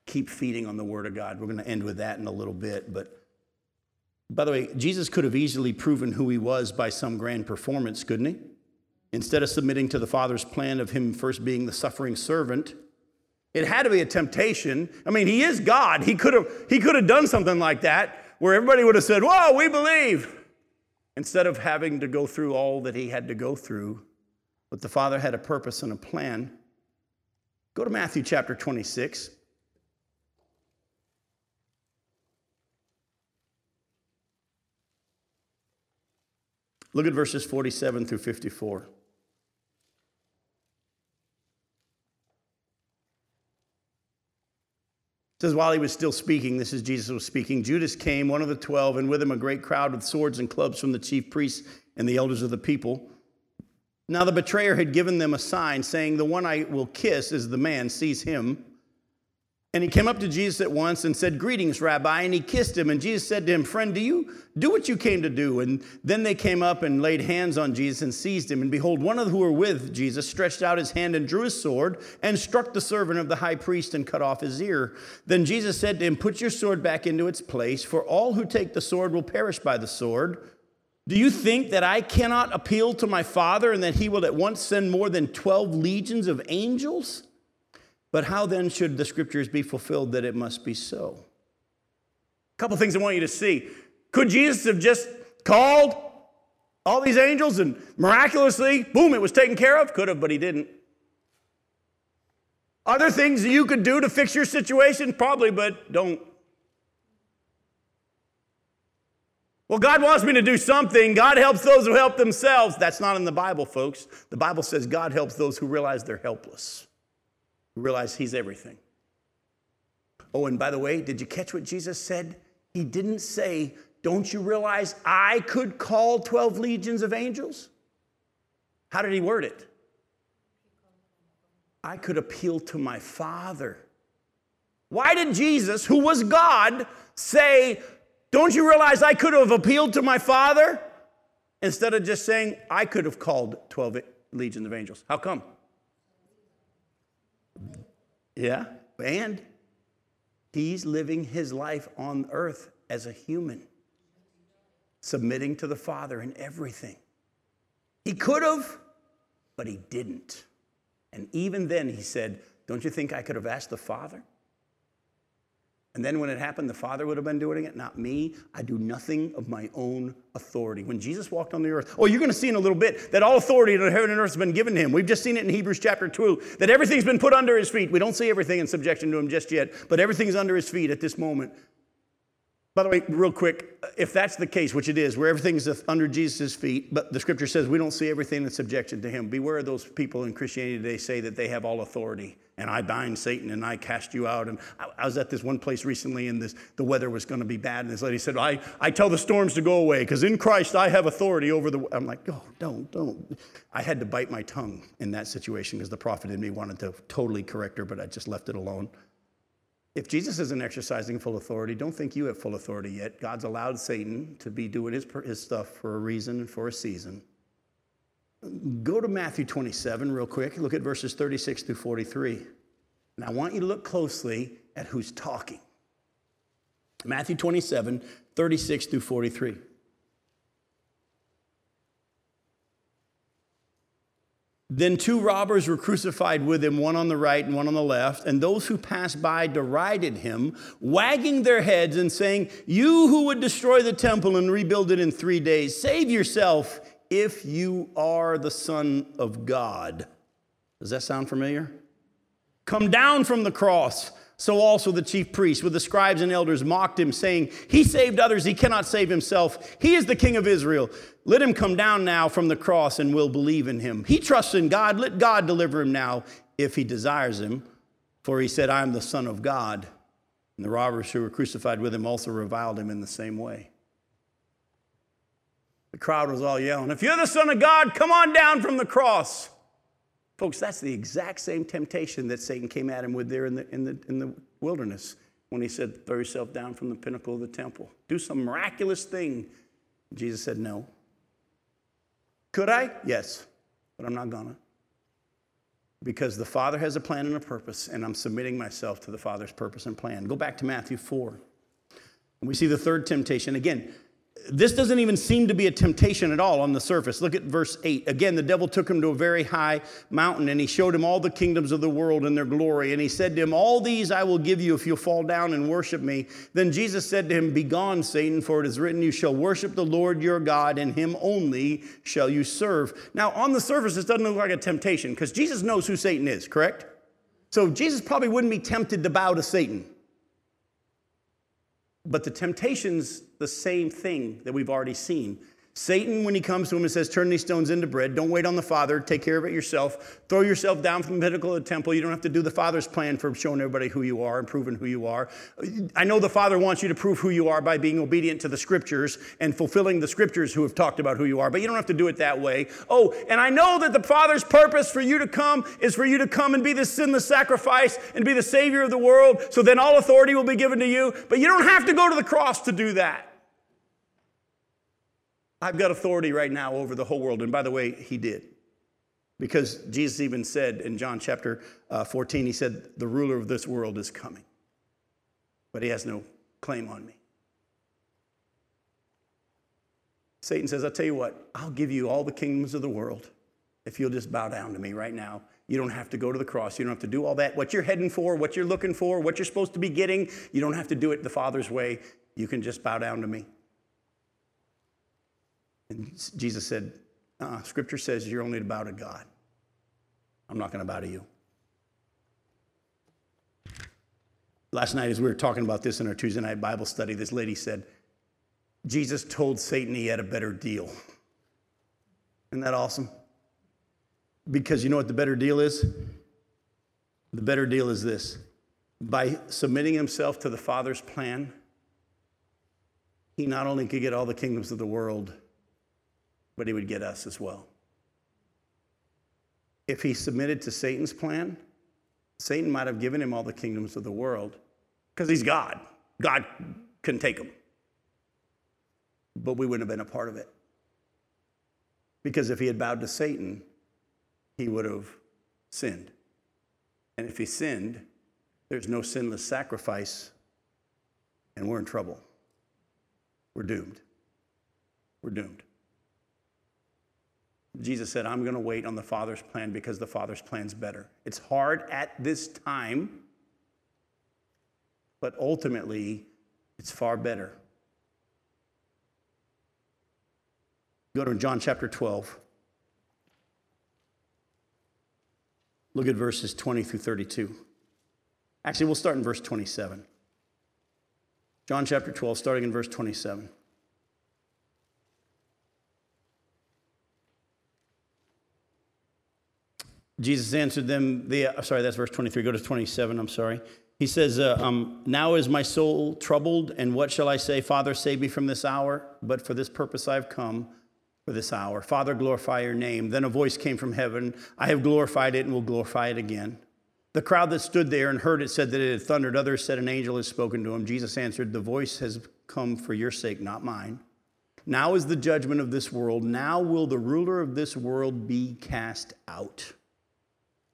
Keep feeding on the Word of God. We're going to end with that in a little bit. But by the way, Jesus could have easily proven who he was by some grand performance, couldn't he? Instead of submitting to the Father's plan of him first being the suffering servant, it had to be a temptation. I mean, he is God. He could have, he could have done something like that where everybody would have said, Whoa, we believe. Instead of having to go through all that he had to go through, but the Father had a purpose and a plan. Go to Matthew chapter 26. Look at verses 47 through 54. It says, while he was still speaking, this is Jesus was speaking, Judas came, one of the twelve, and with him a great crowd with swords and clubs from the chief priests and the elders of the people. Now the betrayer had given them a sign, saying, The one I will kiss is the man, seize him. And he came up to Jesus at once and said, Greetings, Rabbi. And he kissed him. And Jesus said to him, Friend, do you do what you came to do? And then they came up and laid hands on Jesus and seized him. And behold, one of who were with Jesus stretched out his hand and drew his sword and struck the servant of the high priest and cut off his ear. Then Jesus said to him, Put your sword back into its place, for all who take the sword will perish by the sword. Do you think that I cannot appeal to my Father and that he will at once send more than 12 legions of angels? But how then should the scriptures be fulfilled that it must be so? A couple things I want you to see. Could Jesus have just called all these angels and miraculously, boom, it was taken care of? Could have, but he didn't. Are there things you could do to fix your situation? Probably, but don't. Well, God wants me to do something. God helps those who help themselves. That's not in the Bible, folks. The Bible says God helps those who realize they're helpless realize he's everything. Oh, and by the way, did you catch what Jesus said? He didn't say, Don't you realize I could call 12 legions of angels? How did he word it? I could appeal to my Father. Why did Jesus, who was God, say, Don't you realize I could have appealed to my Father? Instead of just saying, I could have called 12 legions of angels. How come? Yeah, and he's living his life on earth as a human, submitting to the Father in everything. He could have, but he didn't. And even then, he said, Don't you think I could have asked the Father? And then when it happened, the Father would have been doing it, not me. I do nothing of my own authority. When Jesus walked on the earth, oh, you're going to see in a little bit that all authority in heaven and earth has been given to him. We've just seen it in Hebrews chapter 2, that everything's been put under his feet. We don't see everything in subjection to him just yet, but everything's under his feet at this moment. By the way, real quick, if that's the case, which it is, where everything's under Jesus' feet, but the scripture says we don't see everything in subjection to him, beware of those people in Christianity today say that they have all authority and I bind Satan and I cast you out. And I, I was at this one place recently and this, the weather was going to be bad. And this lady said, I, I tell the storms to go away because in Christ I have authority over the. I'm like, oh, don't, don't. I had to bite my tongue in that situation because the prophet in me wanted to totally correct her, but I just left it alone. If Jesus isn't exercising full authority, don't think you have full authority yet. God's allowed Satan to be doing his, his stuff for a reason and for a season. Go to Matthew 27 real quick. Look at verses 36 through 43. And I want you to look closely at who's talking. Matthew 27, 36 through 43. Then two robbers were crucified with him, one on the right and one on the left. And those who passed by derided him, wagging their heads and saying, You who would destroy the temple and rebuild it in three days, save yourself if you are the Son of God. Does that sound familiar? Come down from the cross. So also the chief priests with the scribes and elders mocked him, saying, He saved others, he cannot save himself. He is the king of Israel. Let him come down now from the cross and we'll believe in him. He trusts in God. Let God deliver him now if he desires him. For he said, I am the Son of God. And the robbers who were crucified with him also reviled him in the same way. The crowd was all yelling, If you're the Son of God, come on down from the cross. Folks, that's the exact same temptation that Satan came at him with there in the, in the, in the wilderness when he said, Throw yourself down from the pinnacle of the temple. Do some miraculous thing. Jesus said, No. Could I? Yes, but I'm not gonna. Because the Father has a plan and a purpose, and I'm submitting myself to the Father's purpose and plan. Go back to Matthew 4. And we see the third temptation. Again, this doesn't even seem to be a temptation at all on the surface. Look at verse 8. Again, the devil took him to a very high mountain and he showed him all the kingdoms of the world and their glory. And he said to him, All these I will give you if you'll fall down and worship me. Then Jesus said to him, Begone, Satan, for it is written, You shall worship the Lord your God, and him only shall you serve. Now, on the surface, this doesn't look like a temptation because Jesus knows who Satan is, correct? So Jesus probably wouldn't be tempted to bow to Satan. But the temptation's the same thing that we've already seen. Satan, when he comes to him and says, Turn these stones into bread, don't wait on the Father, take care of it yourself. Throw yourself down from the pinnacle of the temple. You don't have to do the Father's plan for showing everybody who you are and proving who you are. I know the Father wants you to prove who you are by being obedient to the scriptures and fulfilling the scriptures who have talked about who you are, but you don't have to do it that way. Oh, and I know that the Father's purpose for you to come is for you to come and be the sinless sacrifice and be the Savior of the world, so then all authority will be given to you, but you don't have to go to the cross to do that. I've got authority right now over the whole world. And by the way, he did. Because Jesus even said in John chapter uh, 14, he said, The ruler of this world is coming, but he has no claim on me. Satan says, I'll tell you what, I'll give you all the kingdoms of the world if you'll just bow down to me right now. You don't have to go to the cross. You don't have to do all that. What you're heading for, what you're looking for, what you're supposed to be getting, you don't have to do it the Father's way. You can just bow down to me. And Jesus said, uh, Scripture says you're only to bow to God. I'm not going to bow to you. Last night, as we were talking about this in our Tuesday night Bible study, this lady said, Jesus told Satan he had a better deal. Isn't that awesome? Because you know what the better deal is? The better deal is this by submitting himself to the Father's plan, he not only could get all the kingdoms of the world, but he would get us as well. If he submitted to Satan's plan, Satan might have given him all the kingdoms of the world because he's God. God can take them. But we wouldn't have been a part of it. Because if he had bowed to Satan, he would have sinned. And if he sinned, there's no sinless sacrifice, and we're in trouble. We're doomed. We're doomed. Jesus said, I'm going to wait on the Father's plan because the Father's plan's better. It's hard at this time, but ultimately, it's far better. Go to John chapter 12. Look at verses 20 through 32. Actually, we'll start in verse 27. John chapter 12, starting in verse 27. Jesus answered them, the, sorry, that's verse 23. Go to 27, I'm sorry. He says, uh, um, Now is my soul troubled, and what shall I say? Father, save me from this hour, but for this purpose I have come for this hour. Father, glorify your name. Then a voice came from heaven I have glorified it and will glorify it again. The crowd that stood there and heard it said that it had thundered. Others said, An angel has spoken to him. Jesus answered, The voice has come for your sake, not mine. Now is the judgment of this world. Now will the ruler of this world be cast out.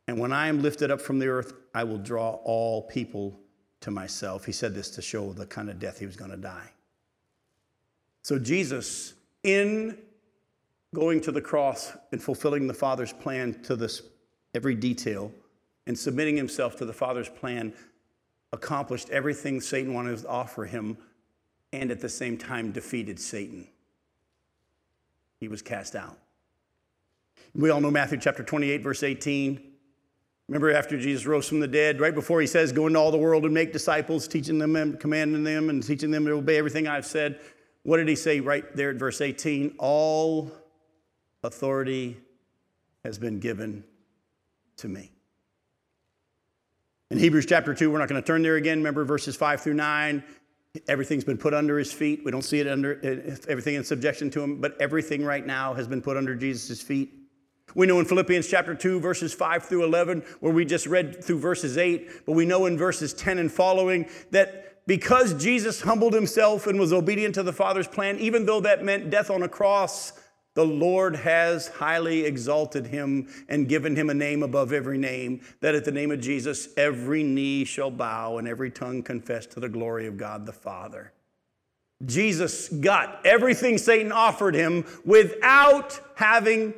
And when I am lifted up from the earth, I will draw all people to myself. He said this to show the kind of death he was going to die. So, Jesus, in going to the cross and fulfilling the Father's plan to this every detail and submitting himself to the Father's plan, accomplished everything Satan wanted to offer him and at the same time defeated Satan. He was cast out. We all know Matthew chapter 28, verse 18. Remember, after Jesus rose from the dead, right before he says, Go into all the world and make disciples, teaching them and commanding them and teaching them to obey everything I've said. What did he say right there at verse 18? All authority has been given to me. In Hebrews chapter 2, we're not going to turn there again. Remember verses 5 through 9. Everything's been put under his feet. We don't see it under everything in subjection to him, but everything right now has been put under Jesus' feet. We know in Philippians chapter 2, verses 5 through 11, where we just read through verses 8, but we know in verses 10 and following that because Jesus humbled himself and was obedient to the Father's plan, even though that meant death on a cross, the Lord has highly exalted him and given him a name above every name, that at the name of Jesus every knee shall bow and every tongue confess to the glory of God the Father. Jesus got everything Satan offered him without having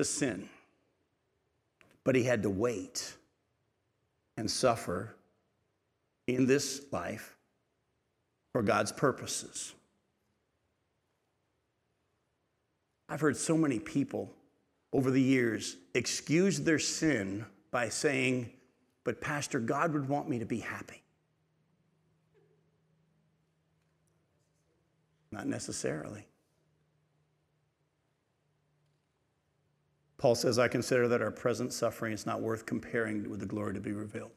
to sin. But he had to wait and suffer in this life for God's purposes. I've heard so many people over the years excuse their sin by saying, But, Pastor, God would want me to be happy. Not necessarily. Paul says, I consider that our present suffering is not worth comparing with the glory to be revealed.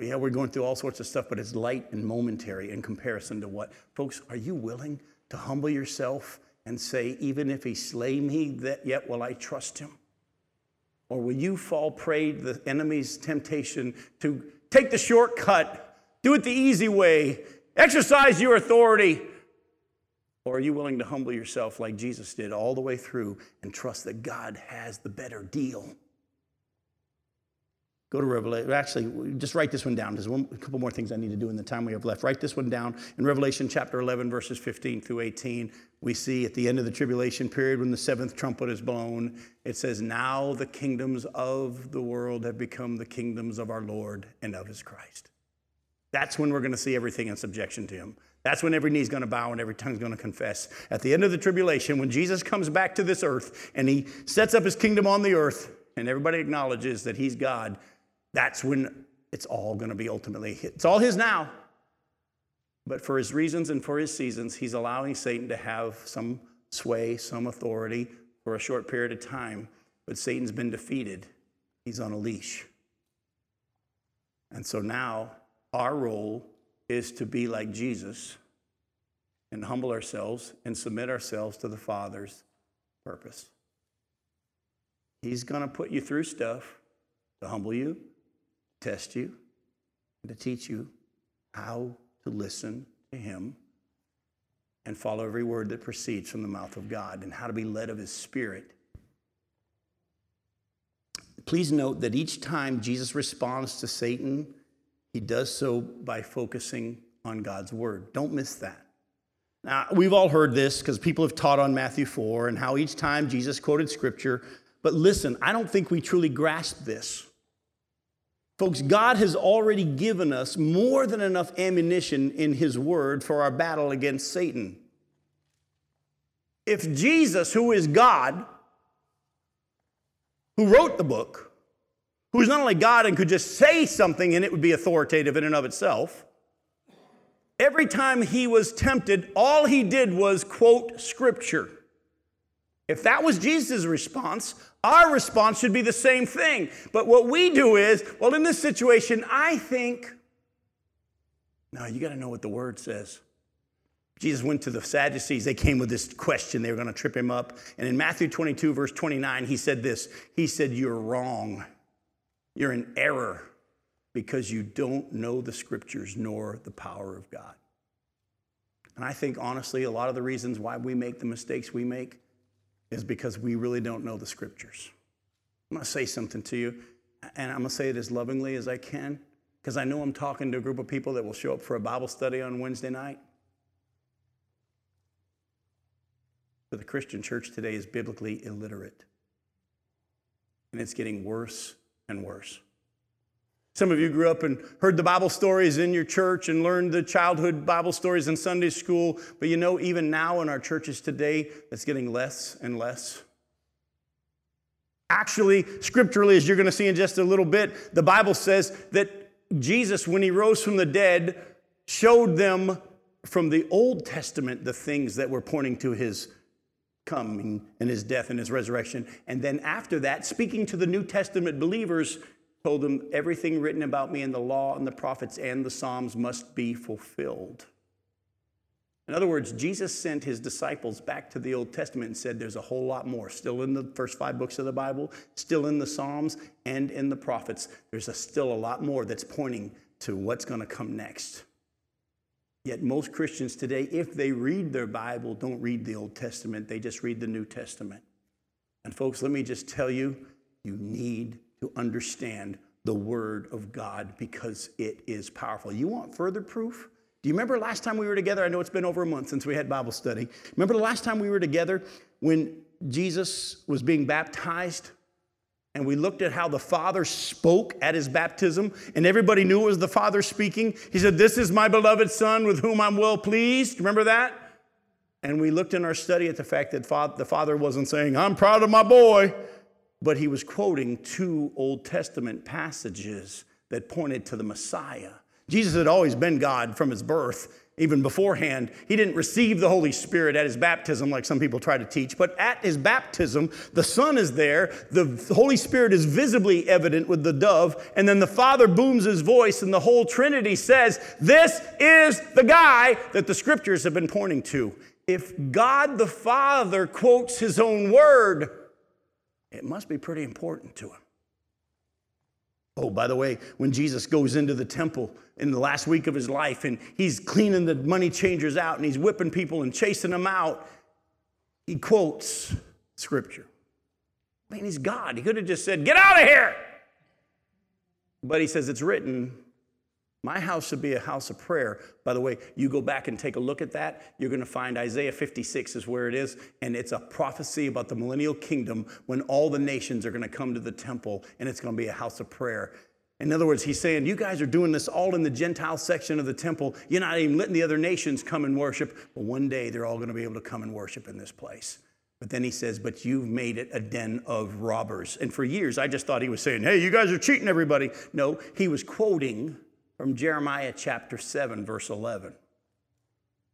Yeah, we're going through all sorts of stuff, but it's light and momentary in comparison to what? Folks, are you willing to humble yourself and say, even if he slay me, that yet will I trust him? Or will you fall prey to the enemy's temptation to take the shortcut, do it the easy way, exercise your authority? Or are you willing to humble yourself like Jesus did all the way through and trust that God has the better deal? Go to Revelation. Actually, just write this one down. There's one, a couple more things I need to do in the time we have left. Write this one down. In Revelation chapter 11, verses 15 through 18, we see at the end of the tribulation period when the seventh trumpet is blown, it says, Now the kingdoms of the world have become the kingdoms of our Lord and of his Christ. That's when we're going to see everything in subjection to him. That's when every knee is going to bow and every tongue is going to confess. At the end of the tribulation, when Jesus comes back to this earth and he sets up his kingdom on the earth, and everybody acknowledges that he's God, that's when it's all going to be ultimately It's all his now. But for his reasons and for his seasons, he's allowing Satan to have some sway, some authority for a short period of time. But Satan's been defeated, he's on a leash. And so now our role is to be like Jesus and humble ourselves and submit ourselves to the Father's purpose. He's going to put you through stuff to humble you, test you, and to teach you how to listen to Him and follow every word that proceeds from the mouth of God and how to be led of His Spirit. Please note that each time Jesus responds to Satan, he does so by focusing on God's word. Don't miss that. Now, we've all heard this because people have taught on Matthew 4 and how each time Jesus quoted scripture. But listen, I don't think we truly grasp this. Folks, God has already given us more than enough ammunition in His Word for our battle against Satan. If Jesus, who is God, who wrote the book, who's not only God and could just say something and it would be authoritative in and of itself, every time he was tempted, all he did was quote scripture. If that was Jesus' response, our response should be the same thing. But what we do is, well, in this situation, I think, no, you got to know what the word says. Jesus went to the Sadducees. They came with this question. They were going to trip him up. And in Matthew 22, verse 29, he said this He said, You're wrong. You're in error because you don't know the scriptures nor the power of God. And I think, honestly, a lot of the reasons why we make the mistakes we make is because we really don't know the scriptures. I'm going to say something to you, and I'm going to say it as lovingly as I can, because I know I'm talking to a group of people that will show up for a Bible study on Wednesday night. But the Christian church today is biblically illiterate, and it's getting worse and worse. Some of you grew up and heard the Bible stories in your church and learned the childhood Bible stories in Sunday school, but you know, even now in our churches today, that's getting less and less. Actually, scripturally, as you're going to see in just a little bit, the Bible says that Jesus, when he rose from the dead, showed them from the Old Testament the things that were pointing to his coming and his death and his resurrection. And then after that, speaking to the New Testament believers, told them, Everything written about me in the law and the prophets and the Psalms must be fulfilled. In other words, Jesus sent his disciples back to the Old Testament and said, There's a whole lot more still in the first five books of the Bible, still in the Psalms, and in the prophets. There's a, still a lot more that's pointing to what's going to come next. Yet most Christians today, if they read their Bible, don't read the Old Testament, they just read the New Testament. And folks, let me just tell you, you need to understand the Word of God because it is powerful. You want further proof? Do you remember last time we were together? I know it's been over a month since we had Bible study. Remember the last time we were together when Jesus was being baptized? And we looked at how the Father spoke at his baptism, and everybody knew it was the Father speaking. He said, This is my beloved Son with whom I'm well pleased. Remember that? And we looked in our study at the fact that the Father wasn't saying, I'm proud of my boy but he was quoting two Old Testament passages that pointed to the Messiah. Jesus had always been God from his birth, even beforehand. He didn't receive the Holy Spirit at his baptism, like some people try to teach, but at his baptism, the Son is there, the Holy Spirit is visibly evident with the dove, and then the Father booms his voice, and the whole Trinity says, This is the guy that the scriptures have been pointing to. If God the Father quotes his own word, it must be pretty important to him. Oh, by the way, when Jesus goes into the temple in the last week of his life and he's cleaning the money changers out and he's whipping people and chasing them out, he quotes scripture. I mean, he's God. He could have just said, Get out of here. But he says, It's written, my house should be a house of prayer. By the way, you go back and take a look at that, you're going to find Isaiah 56 is where it is, and it's a prophecy about the millennial kingdom when all the nations are going to come to the temple and it's going to be a house of prayer. In other words, he's saying, You guys are doing this all in the Gentile section of the temple. You're not even letting the other nations come and worship. But one day they're all going to be able to come and worship in this place. But then he says, But you've made it a den of robbers. And for years, I just thought he was saying, Hey, you guys are cheating everybody. No, he was quoting from Jeremiah chapter 7, verse 11.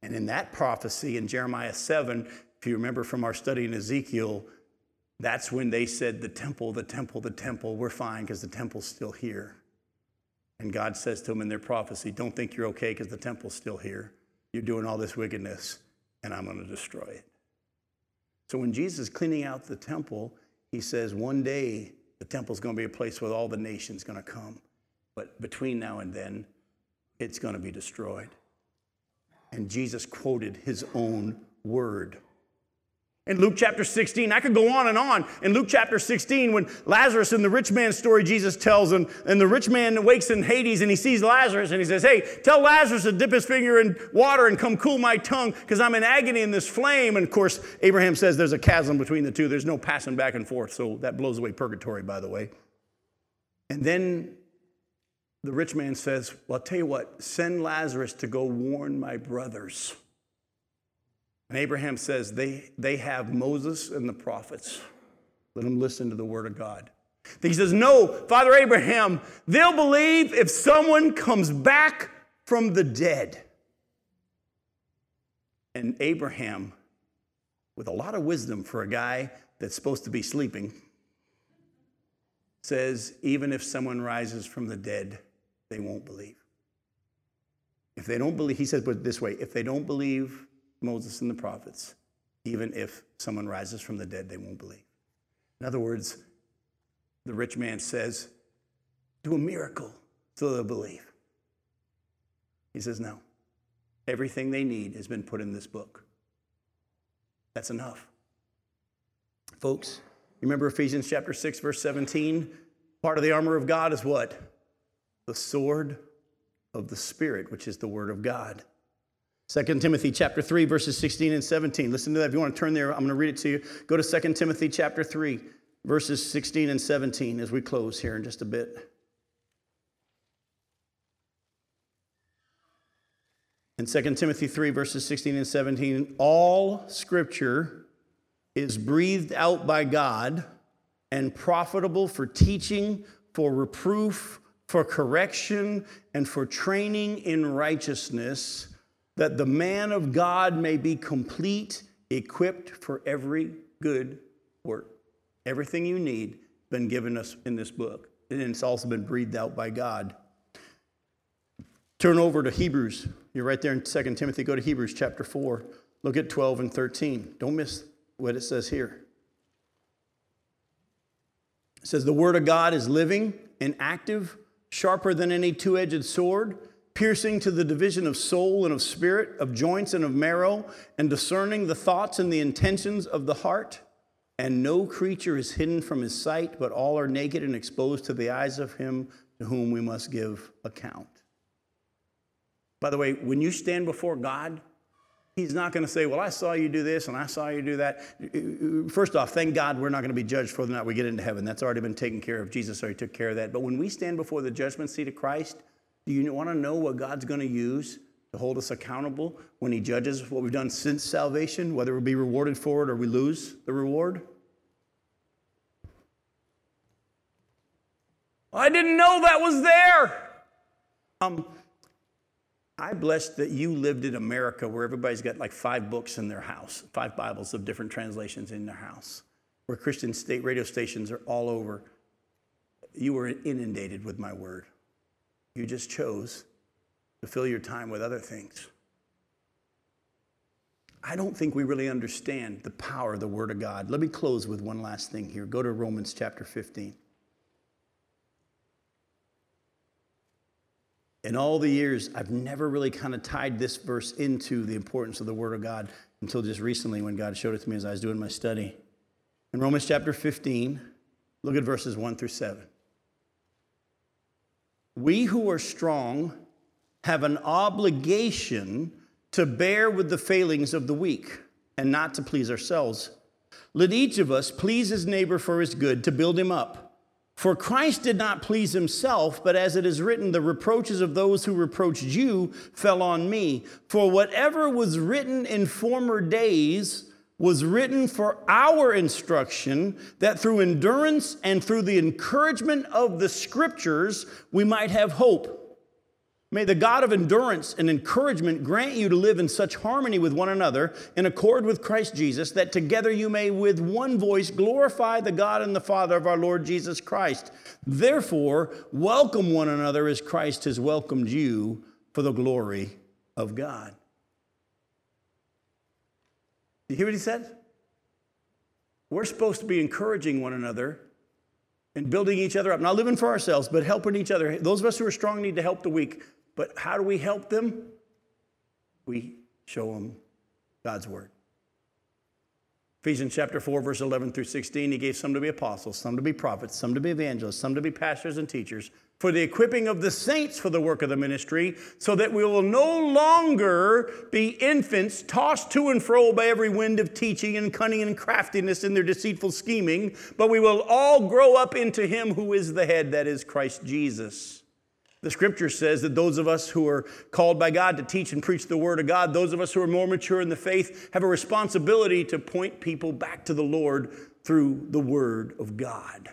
And in that prophecy in Jeremiah 7, if you remember from our study in Ezekiel, that's when they said, The temple, the temple, the temple, we're fine because the temple's still here. And God says to them in their prophecy, Don't think you're okay because the temple's still here. You're doing all this wickedness, and I'm going to destroy it. So when Jesus is cleaning out the temple, he says, One day the temple's going to be a place where all the nations going to come. But between now and then, it's going to be destroyed. And Jesus quoted his own word. In Luke chapter 16, I could go on and on. In Luke chapter 16, when Lazarus in the rich man's story, Jesus tells, and, and the rich man wakes in Hades and he sees Lazarus and he says, Hey, tell Lazarus to dip his finger in water and come cool my tongue because I'm in agony in this flame. And of course, Abraham says there's a chasm between the two. There's no passing back and forth. So that blows away purgatory, by the way. And then the rich man says, Well, I'll tell you what, send Lazarus to go warn my brothers. And Abraham says, They, they have Moses and the prophets. Let them listen to the word of God. He says, No, Father Abraham, they'll believe if someone comes back from the dead. And Abraham, with a lot of wisdom for a guy that's supposed to be sleeping, says, Even if someone rises from the dead, they won't believe. If they don't believe, he says, but this way, if they don't believe Moses and the prophets, even if someone rises from the dead, they won't believe. In other words, the rich man says, do a miracle so they'll believe. He says, no. Everything they need has been put in this book. That's enough. Folks, remember Ephesians chapter 6, verse 17? Part of the armor of God is what? The sword of the Spirit, which is the word of God. 2 Timothy chapter 3, verses 16 and 17. Listen to that. If you want to turn there, I'm going to read it to you. Go to 2 Timothy chapter 3, verses 16 and 17 as we close here in just a bit. In 2 Timothy 3, verses 16 and 17, all scripture is breathed out by God and profitable for teaching, for reproof, for correction, and for training in righteousness, that the man of God may be complete, equipped for every good work. Everything you need been given us in this book, and it's also been breathed out by God. Turn over to Hebrews. You're right there in 2 Timothy. Go to Hebrews chapter 4. Look at 12 and 13. Don't miss what it says here. It says, The word of God is living and active, sharper than any two edged sword, piercing to the division of soul and of spirit, of joints and of marrow, and discerning the thoughts and the intentions of the heart. And no creature is hidden from his sight, but all are naked and exposed to the eyes of him to whom we must give account. By the way, when you stand before God, He's not going to say, Well, I saw you do this and I saw you do that. First off, thank God we're not going to be judged for the night we get into heaven. That's already been taken care of. Jesus already took care of that. But when we stand before the judgment seat of Christ, do you want to know what God's going to use to hold us accountable when He judges what we've done since salvation, whether we be rewarded for it or we lose the reward? I didn't know that was there. Um, I blessed that you lived in America where everybody's got like five books in their house, five Bibles of different translations in their house, where Christian state radio stations are all over. You were inundated with my word. You just chose to fill your time with other things. I don't think we really understand the power of the Word of God. Let me close with one last thing here. Go to Romans chapter 15. In all the years, I've never really kind of tied this verse into the importance of the Word of God until just recently when God showed it to me as I was doing my study. In Romans chapter 15, look at verses 1 through 7. We who are strong have an obligation to bear with the failings of the weak and not to please ourselves. Let each of us please his neighbor for his good, to build him up. For Christ did not please himself, but as it is written, the reproaches of those who reproached you fell on me. For whatever was written in former days was written for our instruction, that through endurance and through the encouragement of the scriptures we might have hope. May the God of endurance and encouragement grant you to live in such harmony with one another, in accord with Christ Jesus, that together you may with one voice glorify the God and the Father of our Lord Jesus Christ. Therefore, welcome one another as Christ has welcomed you for the glory of God. You hear what he said? We're supposed to be encouraging one another and building each other up, not living for ourselves, but helping each other. Those of us who are strong need to help the weak. But how do we help them? We show them God's word. Ephesians chapter 4, verse 11 through 16, he gave some to be apostles, some to be prophets, some to be evangelists, some to be pastors and teachers, for the equipping of the saints for the work of the ministry, so that we will no longer be infants tossed to and fro by every wind of teaching and cunning and craftiness in their deceitful scheming, but we will all grow up into him who is the head, that is Christ Jesus the scripture says that those of us who are called by God to teach and preach the word of God, those of us who are more mature in the faith, have a responsibility to point people back to the Lord through the word of God.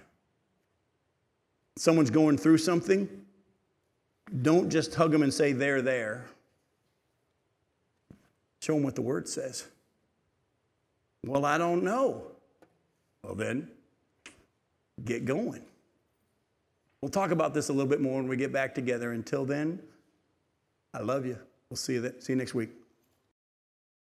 Someone's going through something, don't just hug them and say, They're there. Show them what the word says. Well, I don't know. Well, then, get going. We'll talk about this a little bit more when we get back together. Until then, I love you. We'll see you, see you next week.